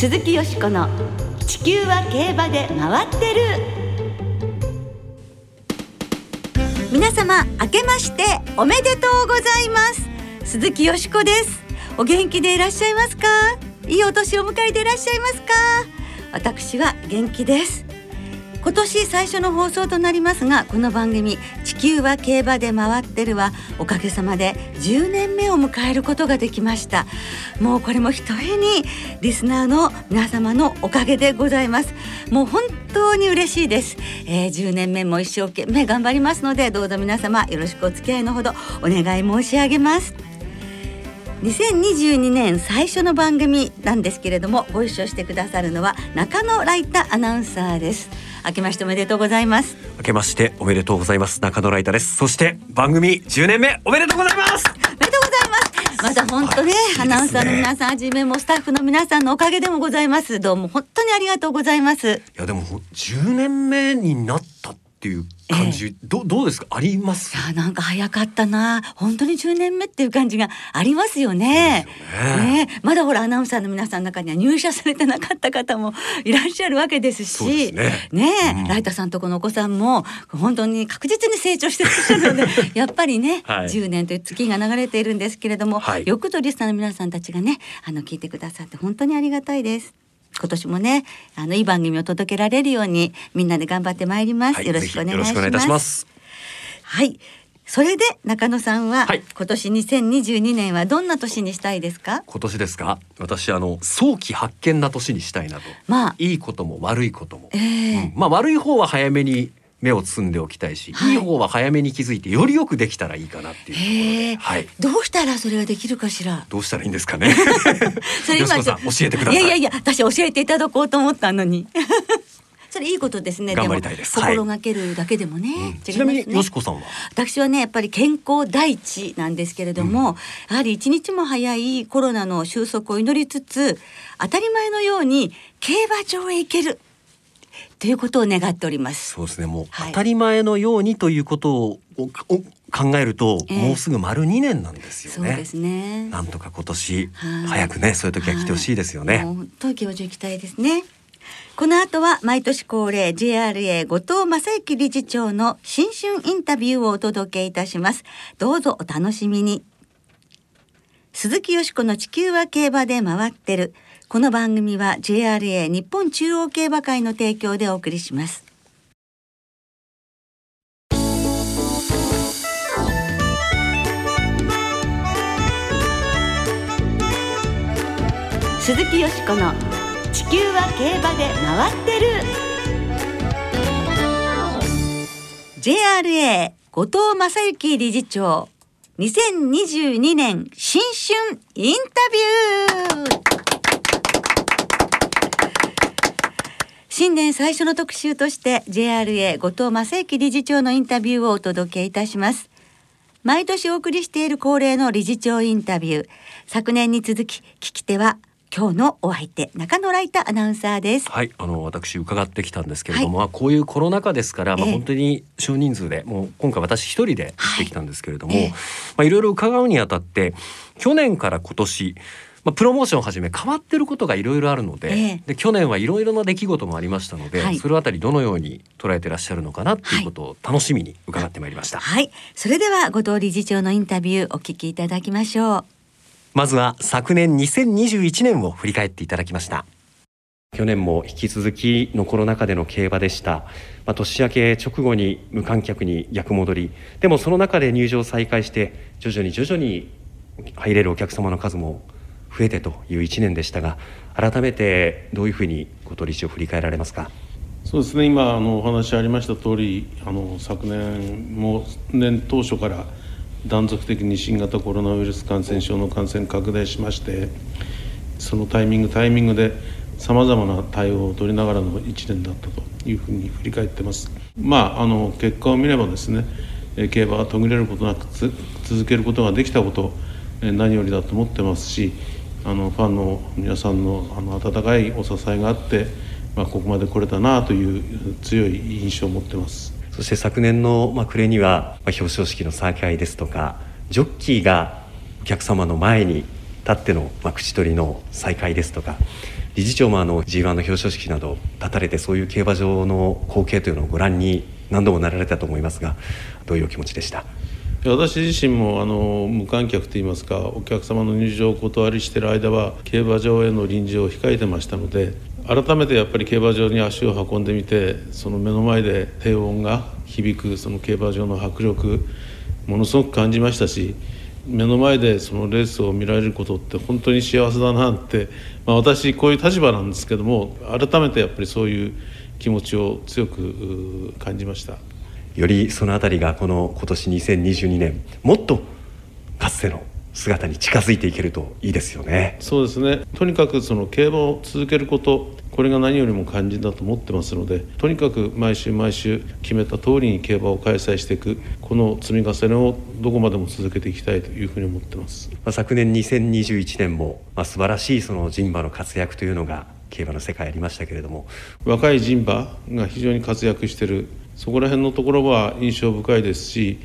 鈴木よしこの地球は競馬で回ってる。皆様明けましておめでとうございます。鈴木よしこです。お元気でいらっしゃいますか？いいお年を迎えていらっしゃいますか？私は元気です。今年最初の放送となりますがこの番組「地球は競馬で回ってる」はおかげさまで10年目を迎えることができました。もうこれもひとえにリスナーの皆様のおかげでございます。もう本当に嬉しいです、えー、10年目も一生懸命頑張りますのでどうぞ皆様よろしくお付き合いのほどお願い申し上げます。2022年最初の番組なんですけれどもご一緒してくださるのは中野ライタアナウンサーです。明けましておめでとうございます。明けましておめでとうございます。中野ライタです。そして番組10年目おめでとうございます。おめでとうございます。また本当ね、はい、アナウンサーの皆さんはじめもスタッフの皆さんのおかげでもございます。どうも本当にありがとうございます。いやでも10年目になったっていう感じ、ええ、どどうですか？あります？いやなんか早かったな。本当に10年目っていう感じがありますよね。ね、ね、まだほらアナウンサーの皆さんの中には入社されてなかった方もいらっしゃるわけですし。ね。ね、うん、ライタさんとこのお子さんも本当に確実に成長してらっしゃるので やっぱりね、はい、10年という月が流れているんですけれども、はい、よくとリスナーの皆さんたちがねあの聞いてくださって本当にありがたいです。今年もねあのいい番組を届けられるようにみんなで頑張ってまいります、はい、よろしくお願いします。はい。それで中野さんは、はい、今年2022年はどんな年にしたいですか？今年ですか？私あの早期発見な年にしたいなと。まあ。いいことも悪いことも、えーうん、まあ悪い方は早めに目を摘んでおきたいし、はい、いい方は早めに気づいてよりよくできたらいいかなっていうはい、どうしたらそれができるかしら？どうしたらいいんですかね？それ今教えてください。いやいやいや私教えていただこうと思ったのに。それいいことですね。頑張りたいです。心がけるだけでもね。はいうん、ちなみによしこさんは？私はねやっぱり健康第一なんですけれども、うん、やはり一日も早いコロナの収束を祈りつつ当たり前のように競馬場へ行ける。ということを願っております。そうですね。もう、当たり前のようにということを考えると、えー、もうすぐ丸2年なんですよね。そうですね。なんとか今年早くね、そういう時は来てほしいですよね。本当競馬場行きたいですね。この後は毎年恒例 JRA 後藤正幸理事長の新春インタビューをお届けいたします。どうぞお楽しみに。鈴木よしこの地球は競馬で回ってる。この番組は JRA 日本中央競馬会の提供でお送りします。鈴木よしこの地球は競馬で回ってる JRA 後藤正幸理事長2022年新春インタビュー新年最初の特集として JRA 後藤正幸理事長のインタビューをお届けいたします。毎年お送りしている恒例の理事長インタビュー。昨年に続き聞き手は今日のお相手中野ライタアナウンサーです。はいあの私伺ってきたんですけれども、はい、こういうコロナ禍ですから、まあ本当に少人数でもう今回私一人で行ってきたんですけれども、はいえー、まあいろいろ伺うにあたって去年から今年まあ、プロモーションをはじめ変わってることがいろいろあるのでえー、で去年はいろいろな出来事もありましたので、はい、それあたりどのように捉えてらっしゃるのかなっていうことを楽しみに伺ってまいりました。はい、それでは後藤理事長のインタビューお聞きいただきましょう。まずは昨年2021年を振り返っていただきました。去年も引き続きのコロナ禍での競馬でした、まあ、年明け直後に無観客に逆戻り。でもその中で入場再開して徐々に徐々に入れるお客様の数も増えてという1年でしたが改めてどういうふうにご取りを振り返られますか？そうですね今あのお話ありました通りあり昨年も年当初から断続的に新型コロナウイルス感染症の感染拡大しましてそのタイミングタイミングでさまざまな対応を取りながらの1年だったというふうに振り返ってます。まあ、あの結果を見ればですね競馬が途切れることなく続けることができたこと何よりだと思ってますしあのファンの皆さんのあの温かいお支えがあって、まあ、ここまで来れたなという強い印象を持ってます。そして昨年の、ま、暮れには、ま、表彰式の再開ですとかジョッキーがお客様の前に立っての、ま、口取りの再開ですとか理事長もあの G1 の表彰式など立たれてそういう競馬場の光景というのをご覧に何度もなられたと思いますがどういうお気持ちでした？私自身もあの無観客といいますかお客様の入場をお断りしている間は競馬場への臨時を控えてましたので改めてやっぱり競馬場に足を運んでみてその目の前で低音が響くその競馬場の迫力ものすごく感じましたし目の前でそのレースを見られることって本当に幸せだなって、まあ、私こういう立場なんですけども改めてやっぱりそういう気持ちを強く感じました。よりその辺りがこの今年2022年もっとかつての姿に近づいていけるといいですよね。そうですね。とにかくその競馬を続けることこれが何よりも肝心だと思ってますのでとにかく毎週毎週決めた通りに競馬を開催していくこの積み重ねをどこまでも続けていきたいというふうに思ってます、まあ、昨年2021年も、まあ、素晴らしいその人馬の活躍というのが競馬の世界ありましたけれども。若い人馬が非常に活躍しているそこら辺のところは印象深いですし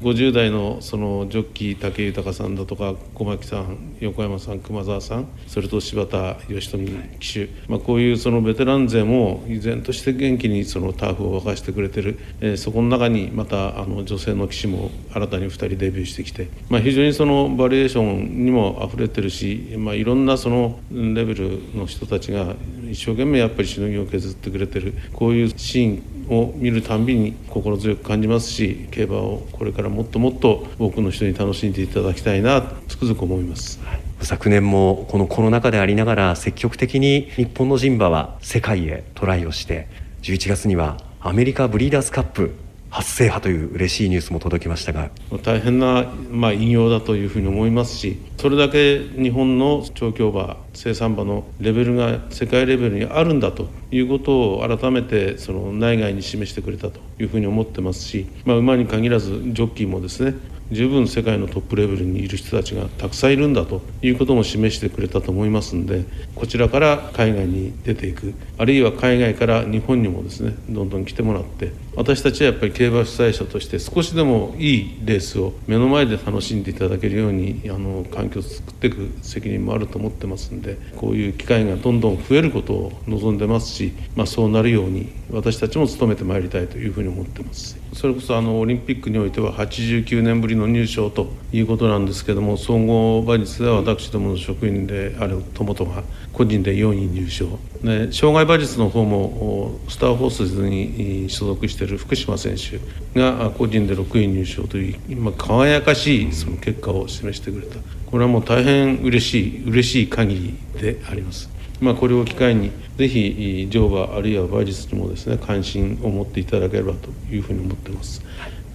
50代のそのジョッキー武豊さんだとか小牧さん横山さん熊澤さんそれと柴田義富騎手、まあ、こういうそのベテラン勢も依然として元気にそのターフを沸かしてくれてる、えー、そこの中にまたあの女性の騎手も新たに2人デビューしてきて、まあ、非常にそのバリエーションにも溢れてるし、まあ、いろんなそのレベルの人たちが一生懸命やっぱりしのぎを削ってくれてる。こういうシーンを見るたびに心強く感じますし競馬をこれからもっともっと多くの人に楽しんでいただきたいなつくづく思います。昨年もこのコロナ禍でありながら積極的に日本の人馬は世界へトライをして11月にはアメリカブリーダーズカップ発生派という嬉しいニュースも届きましたが。大変な、まあ、偉業だというふうに思いますしそれだけ日本の調教馬生産馬のレベルが世界レベルにあるんだということを改めてその内外に示してくれたというふうに思ってますし、まあ、馬に限らずジョッキーもですね十分世界のトップレベルにいる人たちがたくさんいるんだということも示してくれたと思いますのでこちらから海外に出ていくあるいは海外から日本にもですねどんどん来てもらって私たちはやっぱり競馬主催者として少しでもいいレースを目の前で楽しんでいただけるようにあの環境を作っていく責任もあると思ってますんでこういう機会がどんどん増えることを望んでますし、まあ、そうなるように私たちも努めてまいりたいというふうに思ってます。それこそあのオリンピックにおいては89年ぶりの入賞ということなんですけども総合馬術では私どもの職員である友とが個人で4位入賞で障害馬術の方もスターホースに所属している福島選手が個人で6位入賞という今輝かしいその結果を示してくれたこれはもう大変嬉しい嬉しい限りであります。まあ、これを機会にぜひ乗馬あるいは馬術にもですね関心を持っていただければというふうに思ってます。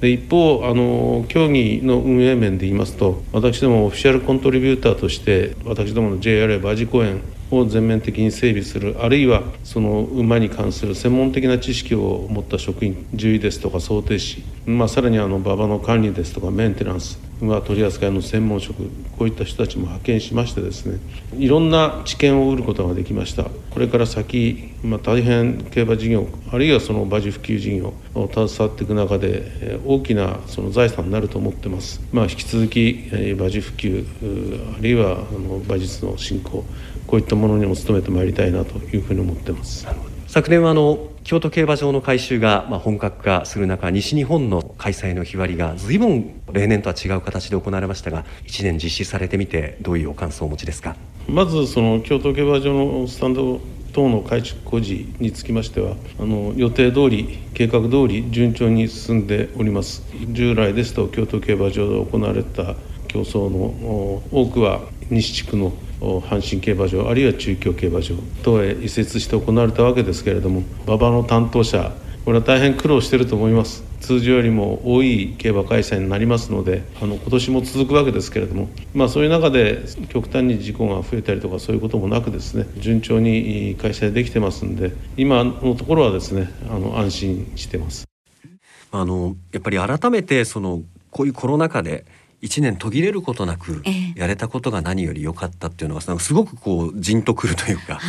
で一方あの競技の運営面で言いますと私どもオフィシャルコントリビューターとして私どもの JRA 馬事公園を全面的に整備するあるいはその馬に関する専門的な知識を持った職員獣医ですとか想定士、まあ、さらにあの馬場の管理ですとかメンテナンス馬取扱いの専門職こういった人たちも派遣しましてですねいろんな知見を得ることができました。これから先、まあ、大変競馬事業あるいはその馬事普及事業を携わっていく中で大きなその財産になると思ってます、まあ、引き続き馬事普及あるいは馬術の振興こういったものにも努めてまいりたいなというふうに思ってます。昨年はあの京都競馬場の改修がま本格化する中西日本の開催の日割りが随分例年とは違う形で行われましたが1年実施されてみてどういうお感想をお持ちですか？まずその京都競馬場のスタンド等の改築工事につきましてはあの予定通り計画通り順調に進んでおります従来ですと京都競馬場で行われた競争の多くは西地区の阪神競馬場あるいは中京競馬場等へ移設して行われたわけですけれども馬場の担当者これは大変苦労していると思います通常よりも多い競馬開催になりますのであの今年も続くわけですけれども、まあ、そういう中で極端に事故が増えたりとかそういうこともなくですね順調に開催できてますんで今のところはですねあの安心してます。あのやっぱり改めてそのこういうコロナ禍で1年途切れることなくやれたことが何より良かったっていうのがすごくこうじんとくるというか、はい、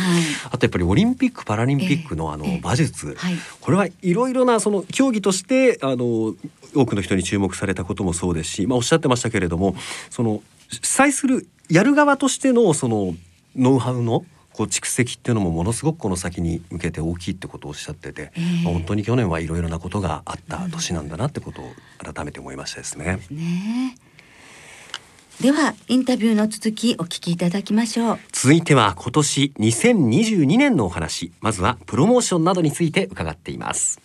あとやっぱりオリンピック・パラリンピックのあの馬術、はい、これはいろいろなその競技としてあの多くの人に注目されたこともそうですし、まあ、おっしゃってましたけれどもその主催するやる側としてのそのノウハウのこう蓄積っていうのもものすごくこの先に向けて大きいってことをおっしゃってて、えー、本当に去年はいろいろなことがあった年なんだなってことを改めて思いましたですね。ねではインタビューの続きお聞きいただきましょう。続いては今年2022年のお話。まずはプロモーションなどについて伺っています。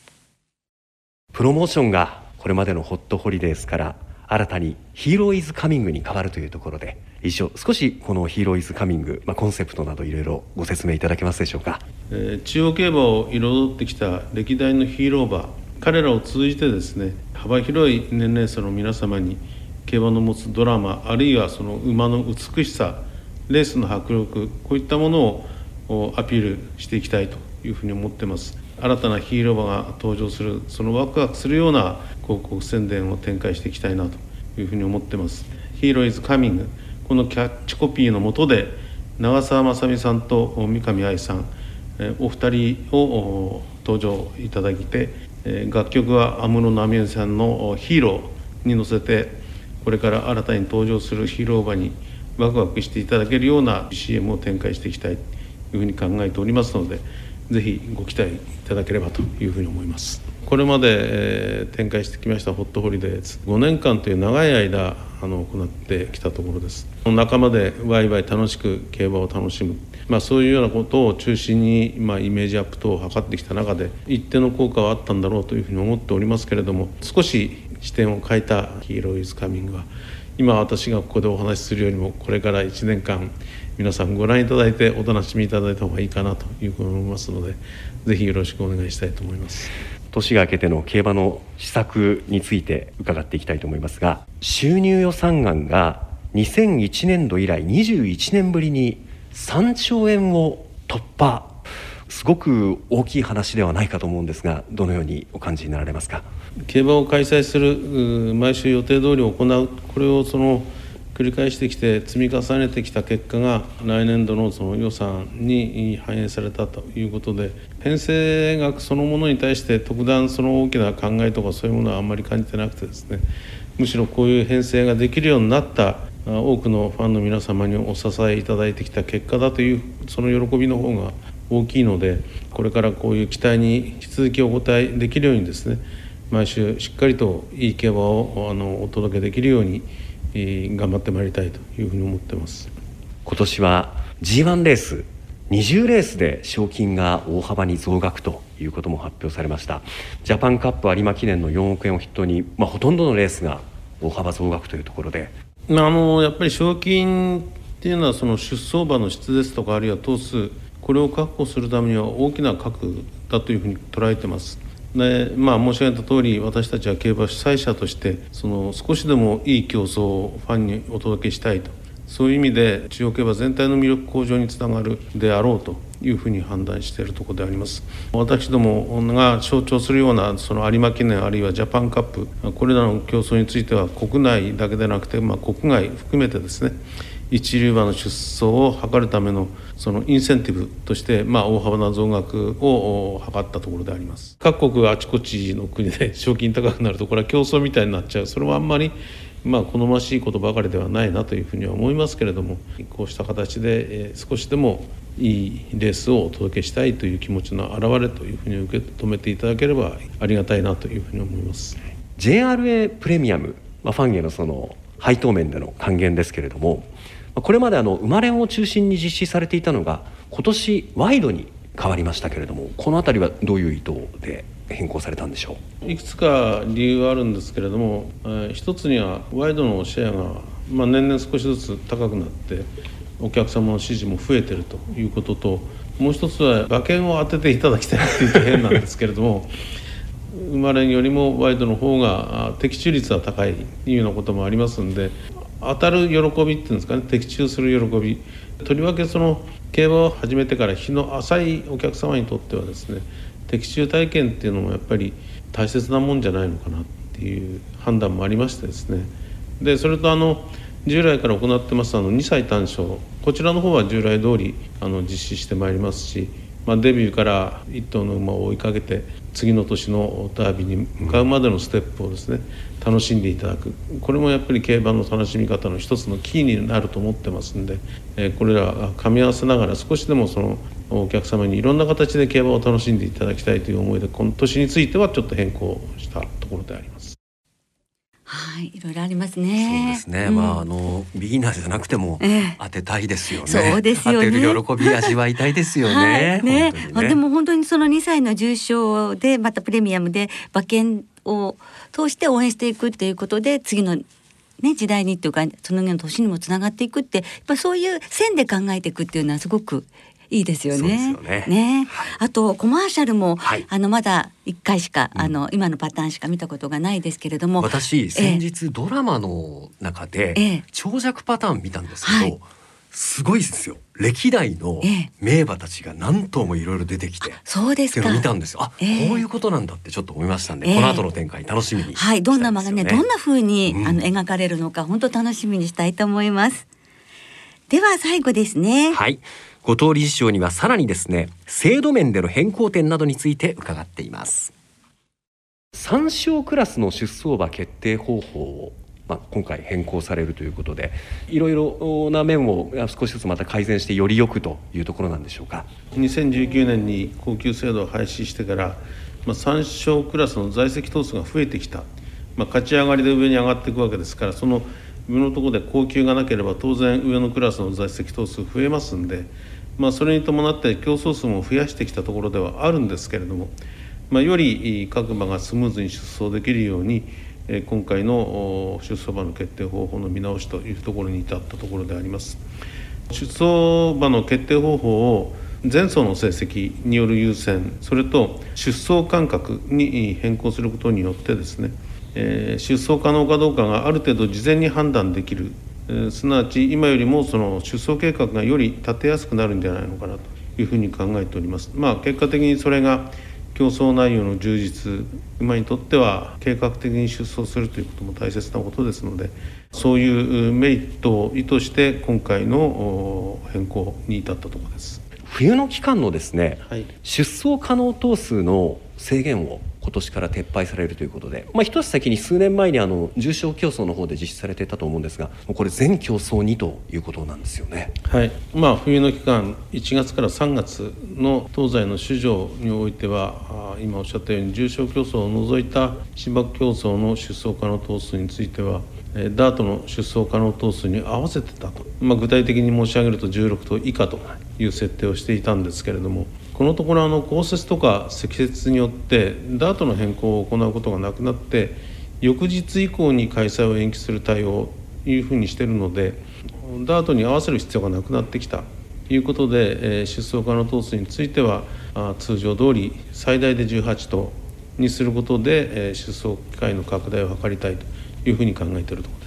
プロモーションがこれまでのホットホリデースから新たにヒーローイズカミングに変わるというところで以上少しこのヒーローイズカミング、まあ、コンセプトなどいろいろご説明いただけますでしょうか、えー、中央競馬を彩ってきた歴代のヒーロー馬彼らを通じてですね幅広い年齢層の皆様に競馬の持つドラマあるいはその馬の美しさレースの迫力こういったものをアピールしていきたいというふうに思ってます。新たなヒーロー馬が登場するそのワクワクするような広告宣伝を展開していきたいなというふうに思ってます。ヒーローイズカミング。このキャッチコピーのもとで長澤まさみさんと三上愛さんお二人を登場いただいて楽曲は安室奈美恵さんの「ヒーロー」に乗せてこれから新たに登場するヒーロー馬にワクワクしていただけるような CM を展開していきたいというふうに考えておりますのでぜひご期待いただければというふうに思います。これまで、えー、展開してきましたホットホリデーズ5年間という長い間あの行ってきたところです。仲間でワイワイ楽しく競馬を楽しむ。まあ、そういうようなことを中心に、まあ、イメージアップ等を図ってきた中で一定の効果はあったんだろうというふうに思っておりますけれども少し視点を変えた「ヒーロー・イズ・カミングは」今私がここでお話しするよりもこれから1年間皆さんご覧いただいてお楽しみいただいた方がいいかなというふうに思いますのでぜひよろしくお願いしたいと思います。年が明けての競馬の施策について伺っていきたいと思いますが収入予算案が2001年度以来21年ぶりに3兆円を突破すごく大きい話ではないかと思うんですがどのようにお感じになられますか？競馬を開催する毎週予定通り行うこれをその繰り返してきて積み重ねてきた結果が来年度のその予算に反映されたということで編成額そのものに対して特段その大きな考えとかそういうものはあんまり感じてなくてですねむしろこういう編成ができるようになった多くのファンの皆様にお支えいただいてきた結果だというその喜びの方が大きいのでこれからこういう期待に引き続きお応えできるようにですね毎週しっかりといい競馬をあのお届けできるように、えー、頑張ってまいりたいというふうに思ってます。今年は G1 レース20レースで賞金が大幅に増額ということも発表されました。ジャパンカップ有馬記念の4億円を筆頭に、まあ、ほとんどのレースが大幅増額というところで、まあ、あのやっぱり賞金っていうのはその出走馬の質ですとかあるいは頭数これを確保するためには大きな核だというふうに捉えてます。でまあ、申し上げた通り私たちは競馬主催者としてその少しでもいい競争をファンにお届けしたいとそういう意味で中央競馬全体の魅力向上につながるであろうというふうに判断しているところであります私どもが象徴するようなその有馬記念あるいはジャパンカップこれらの競争については国内だけでなくて、まあ、国外含めてですね一流馬の出走を図るためのそのインセンティブとして、まあ、大幅な増額を図ったところであります。各国があちこちの国で賞金高くなるとこれは競争みたいになっちゃう。それはあんまりまあ好ましいことばかりではないなというふうには思いますけれどもこうした形で少しでもいいレースをお届けしたいという気持ちの表れというふうに受け止めていただければありがたいなというふうに思います。JRA プレミアム、まあ、ファンへのその配当面での還元ですけれどもこれまであの生まれを中心に実施されていたのが今年ワイドに変わりましたけれどもこの辺りはどういう意図で変更されたんでしょう？いくつか理由はあるんですけれども、えー、一つにはワイドのシェアが、まあ、年々少しずつ高くなってお客様の支持も増えてるということともう一つは馬券を当てていただきたいって言って変なんですけれども 生まれよりもワイドの方が的中率は高いというようなこともありますんで当たる喜びっていうんですかね的中する喜び。とりわけその競馬を始めてから日の浅いお客様にとってはですね的中体験っていうのもやっぱり大切なもんじゃないのかなっていう判断もありましてですね。でそれとあの従来から行ってますあの2歳単勝こちらの方は従来通りあの実施してまいりますしまあ、デビューから1頭の馬を追いかけて次の年のダービーに向かうまでのステップをですね楽しんでいただくこれもやっぱり競馬の楽しみ方の一つのキーになると思ってますんで、えこれら噛み合わせながら少しでもそのお客様にいろんな形で競馬を楽しんでいただきたいという思いで今年についてはちょっと変更したところであります。はい、いろいろありますね。そうですね。うん、まああのビギナーじゃなくても当てたいですよね。そうですよね。当てる喜び味わいたいですよね。はい、ねねでも本当にその2歳の重賞でまたプレミアムで馬券を通して応援していくっていうことで次のね、時代にっていうかその年にもつながっていくってやっぱそういう線で考えていくっていうのはすごくいいですよね。ね。ね、はい、あとコマーシャルも、はい、あのまだ一回しか、うん、あの今のパターンしか見たことがないですけれども、私先日ドラマの中で、長尺パターン見たんですけど。はい。すごいですよ。歴代の名馬たちが何頭もいろいろ出てきて、そうですか。見たんですよ。あ、えー、こういうことなんだってちょっと思いましたんで、え。ー、この後の展開楽しみに、ね、はいどんな馬がねどんな風に、うん、あの描かれるのか本当楽しみにしたいと思います。では最後ですね。はい後藤理事長にはさらにですね制度面での変更点などについて伺っています。参照クラスの出走馬決定方法をまあ、今回変更されるということでいろいろな面を少しずつまた改善してよりよくというところなんでしょうか。2019年に高級制度を廃止してから、まあ、参照クラスの在籍頭数が増えてきた、まあ、勝ち上がりで上に上がっていくわけですからその上のところで高級がなければ当然上のクラスの在籍頭数増えますんで、まあ、それに伴って競争数も増やしてきたところではあるんですけれども、まあ、より各馬がスムーズに出走できるように今回の出走馬の決定方法の見直しというところに至ったところであります。出走馬の決定方法を前走の成績による優先それと出走間隔に変更することによってですねえー、出走可能かどうかがある程度事前に判断できる、えー、すなわち今よりもその出走計画がより立てやすくなるんじゃないのかなというふうに考えております。まあ、結果的にそれが競争内容の充実馬にとっては計画的に出走するということも大切なことですのでそういうメリットを意図して今回の変更に至ったところです。冬の期間のですね、はい、出走可能頭数の制限を今年から撤廃されるということで、まあ、一つ先に数年前にあの重症競争の方で実施されていたと思うんですがこれ全競争にということなんですよね。はいまあ、冬の期間1月から3月の東西の市場においては今おっしゃったように重症競争を除いた芝競争の出走可能頭数についてはダートの出走可能頭数に合わせてたと、まあ、具体的に申し上げると16頭以下という設定をしていたんですけれどもこのところあの降雪とか積雪によってダートの変更を行うことがなくなって翌日以降に開催を延期する対応というふうにしているのでダートに合わせる必要がなくなってきたということで、えー、出走可能頭数についてはあ通常通り最大で18頭にすることで、えー、出走機会の拡大を図りたいというふうに考えているところ。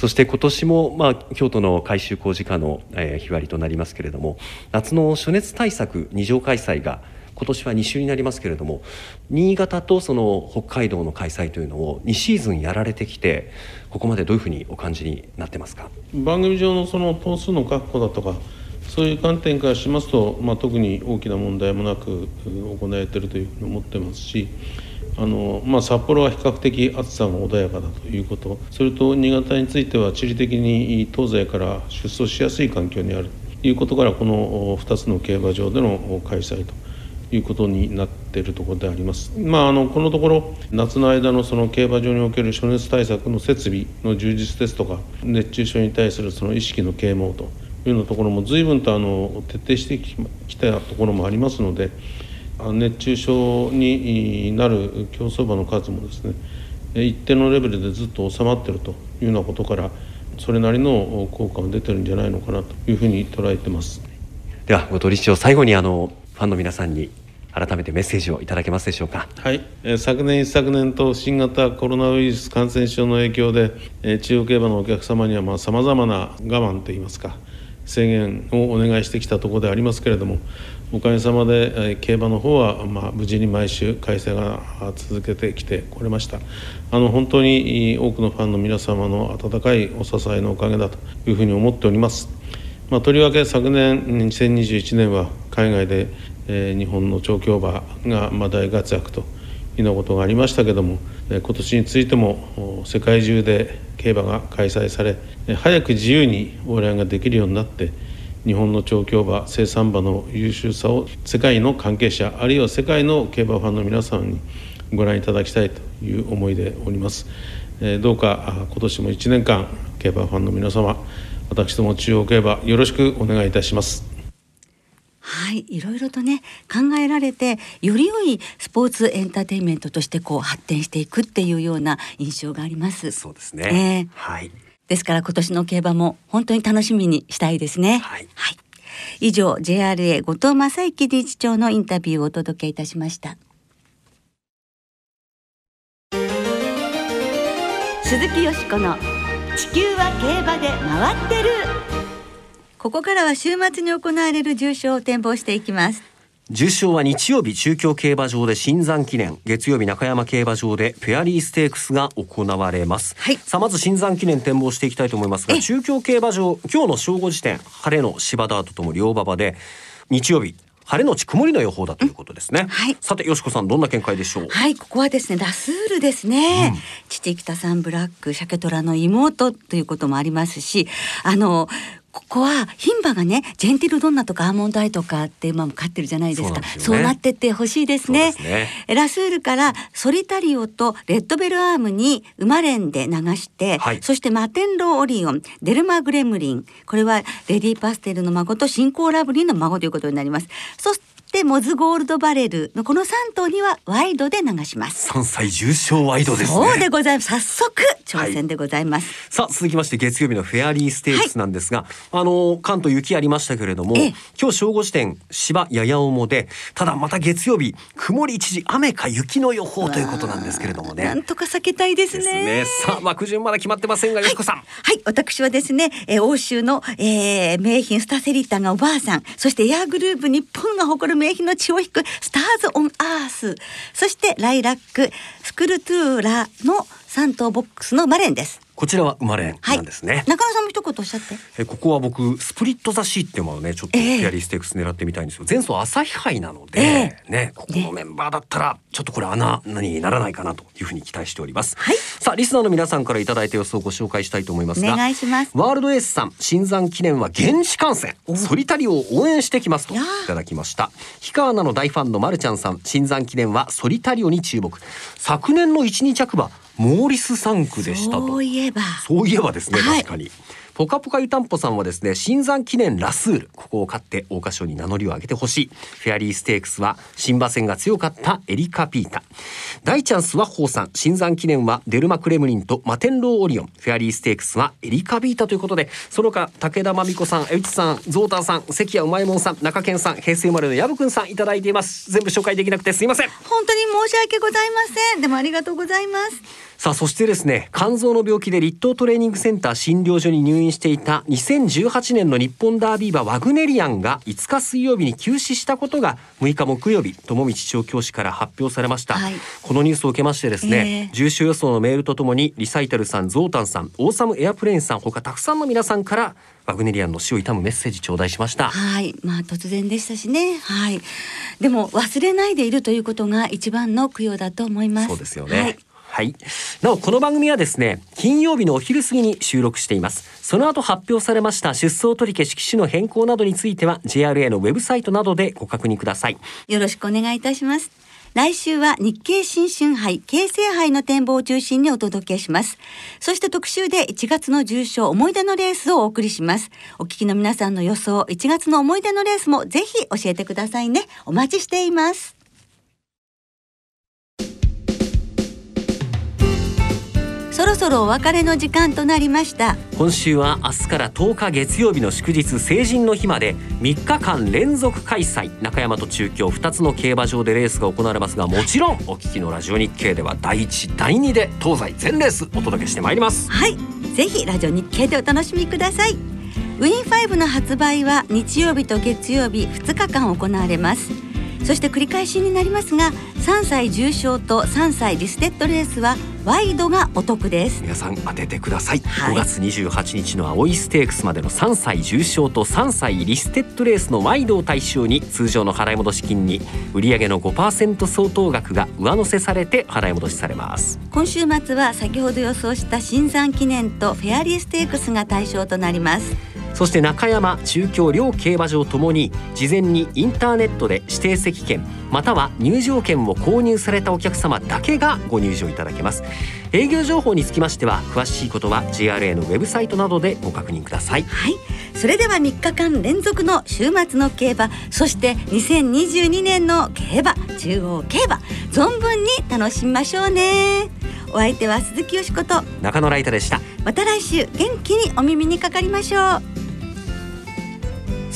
そして今年も、まあ、京都の改修工事課の、えー、日割りとなりますけれども夏の暑熱対策二条開催が今年は2週になりますけれども新潟とその北海道の開催というのを2シーズンやられてきてここまでどういうふうにお感じになってますか？番組上のその頭数の確保だとかそういう観点からしますと、まあ、特に大きな問題もなく行われているというふうに思ってますしあの、まあ、札幌は比較的暑さが穏やかだということそれと新潟については地理的に東西から出走しやすい環境にあるということからこの2つの競馬場での開催ということになっているところであります。まあ、あのこのところ夏の間のその競馬場における暑熱対策の設備の充実ですとか熱中症に対するその意識の啓蒙というようなところも随分とあの徹底してきたところもありますので熱中症になる競走馬の数もですね一定のレベルでずっと収まっているというようなことからそれなりの効果が出てるんじゃないのかなというふうに捉えてますでは後藤理事長最後にあのファンの皆さんに改めてメッセージをいただけますでしょうか？はい、えー、昨年一昨年と新型コロナウイルス感染症の影響で、えー、中央競馬のお客様にはまあ様々な我慢といいますか制限をお願いしてきたところでありますけれどもおかげさまで競馬の方はまあ無事に毎週開催が続けてきてこれました。あの本当に多くのファンの皆様の温かいお支えのおかげだというふうに思っております、まあ、とりわけ昨年2021年は海外で、えー、日本の調教馬が、まあ、大活躍というようなことがありましたけども、今年についても世界中で競馬が開催され、早く自由に往来ができるようになって日本の調教馬生産馬の優秀さを世界の関係者あるいは世界の競馬ファンの皆さんにご覧いただきたいという思いでおります、えー、どうか今年も1年間競馬ファンの皆様私ども中央競馬よろしくお願いいたしますはい、いろいろとね考えられてより良いスポーツエンターテインメントとしてこう発展していくっていうような印象があります。そうですね。えー、はい。ですから今年の競馬も本当に楽しみにしたいですね。はい。はい、以上 JRA 後藤正幸理事長のインタビューをお届けいたしました。鈴木よしこの地球は競馬で回ってるここからは週末に行われる重賞を展望していきます重賞は日曜日中京競馬場で新山記念。月曜日中山競馬場でフェアリーステークスが行われます、はい、さあまず新山記念展望していきたいと思いますが中京競馬場今日の正午時点晴れの芝ダートとも両馬場で日曜日晴れのち曇りの予報だということですね、うん、はい、さてよしこさんどんな見解でしょう？はいここはですねラスールですね、うん、父北さんブラック鮭虎の妹ということもありますしあのここは牝馬がねジェンティルドンナとかアーモンドアイとかって馬も飼ってるじゃないですか。そう、ね,、なってってほしいですね、ね、ラスールからソリタリオとレッドベルアームに馬連で流して、はい、そしてマテンローオリオンデルマグレムリン。これはレディーパステルの孫と新興ラブリンの孫ということになります。そしてモズゴールドバレルのこの3頭にはワイドで流します。3歳重賞ワイドです、ね、そうでございます。早速挑戦でございます、はい、さあ続きまして月曜日のフェアリーステークスなんですが、はい、あの関東雪ありましたけれども今日正午時点芝やや重でただまた月曜日曇り一時雨か雪の予報ということなんですけれどもね。なんとか避けたいですね、ね、さあ枠順まだ決まってませんが、よしこさん。はい。私はですね、えー、欧州の、えー、名品スタセリタがおばあさんそしてエアグループ日本が誇る名品の血を引くスターズ・オン・アース。そしてライラックスクルトゥーラの3頭ボックスのマレンです。こちらは生まれなんですね、はい、中野さんも一言おっしゃって。えここは僕スプリットザシーっていうのをねちょっとフェアリーステークス狙ってみたいんですよ、えー、前走朝日杯なので、えー、ねここのメンバーだったらちょっとこれ穴にならないかなというふうに期待しております、はい、さあリスナーの皆さんからいただいた予想をご紹介したいと思いますがお願いします。ワールドエースさん新山記念は現地観戦。ソリタリオを応援してきますといただきました。氷川菜の大ファンのまるちゃんさん新山記念はソリタリオに注目。昨年の一二着馬モーリス3区でしたと。そういえば。そういえばですね、はい、確かに。ポカポカ湯たんぽさんはですね新山記念ラスール。ここを勝って桜花賞に名乗りを上げてほしい。フェアリーステークスは新馬戦が強かったエリカピータ。大チャンスはホーさん。新山記念はデルマクレムリンとマテンローオリオン。フェアリーステークスはエリカピータということで。その他武田真美子さん江内さんゾータさん関谷うまいもんさん中堅さん平成生まれの薮くんさんいただいています。全部紹介できなくてすいません。本当に申し訳ございません。でもありがとうございますさあそしてですね肝臓の病気で立東トレーニングセンター診療所に入院していた2018年の日本ダービー馬ワグネリアンが5日水曜日に急死したことが6日木曜日友道調教師から発表されました、はい、このニュースを受けましてですね、えー、重症予想のメールとともにリサイタルさんゾータンさんオーサムエアプレーンさん他たくさんの皆さんからワグネリアンの死を悼むメッセージ頂戴しました。はい。まあ突然でしたしね。はい。でも忘れないでいるということが一番の供養だと思います。そうですよね、はいはい。なお、この番組はですね、金曜日のお昼過ぎに収録しています。その後発表されました出走取り消し機種の変更などについては、JRA のウェブサイトなどでご確認ください。よろしくお願いいたします。来週は日経新春杯、京成杯の展望を中心にお届けします。そして特集で1月の重賞思い出のレースをお送りします。お聞きの皆さんの予想、1月の思い出のレースもぜひ教えてくださいね。お待ちしています。そろそろお別れの時間となりました。今週は明日から10日月曜日の祝日成人の日まで3日間連続開催。中山と中京2つの競馬場でレースが行われますがもちろんお聞きのラジオ日経では第1第2で東西全レースお届けしてまいります。はい。ぜひラジオ日経でお楽しみください。ウィン5の発売は日曜日と月曜日2日間行われますそして繰り返しになりますが3歳重賞と3歳リステッドレースはワイドがお得です。皆さん当ててください、はい、5月28日の青いステークスまでの3歳重賞と3歳リステッドレースのワイドを対象に通常の払い戻し金に売上の5%相当額が上乗せされて払い戻しされます。今週末は先ほど予想した新山記念とフェアリーステークスが対象となりますそして中山中京両競馬場ともに事前にインターネットで指定席券または入場券を購入されたお客様だけがご入場いただけます。営業情報につきましては詳しいことは JRA のウェブサイトなどでご確認ください。はい。それでは3日間連続の週末の競馬そして2022年の競馬中央競馬存分に楽しみましょうね。お相手は鈴木よしこと中野ライタでした。また来週元気にお耳にかかりましょう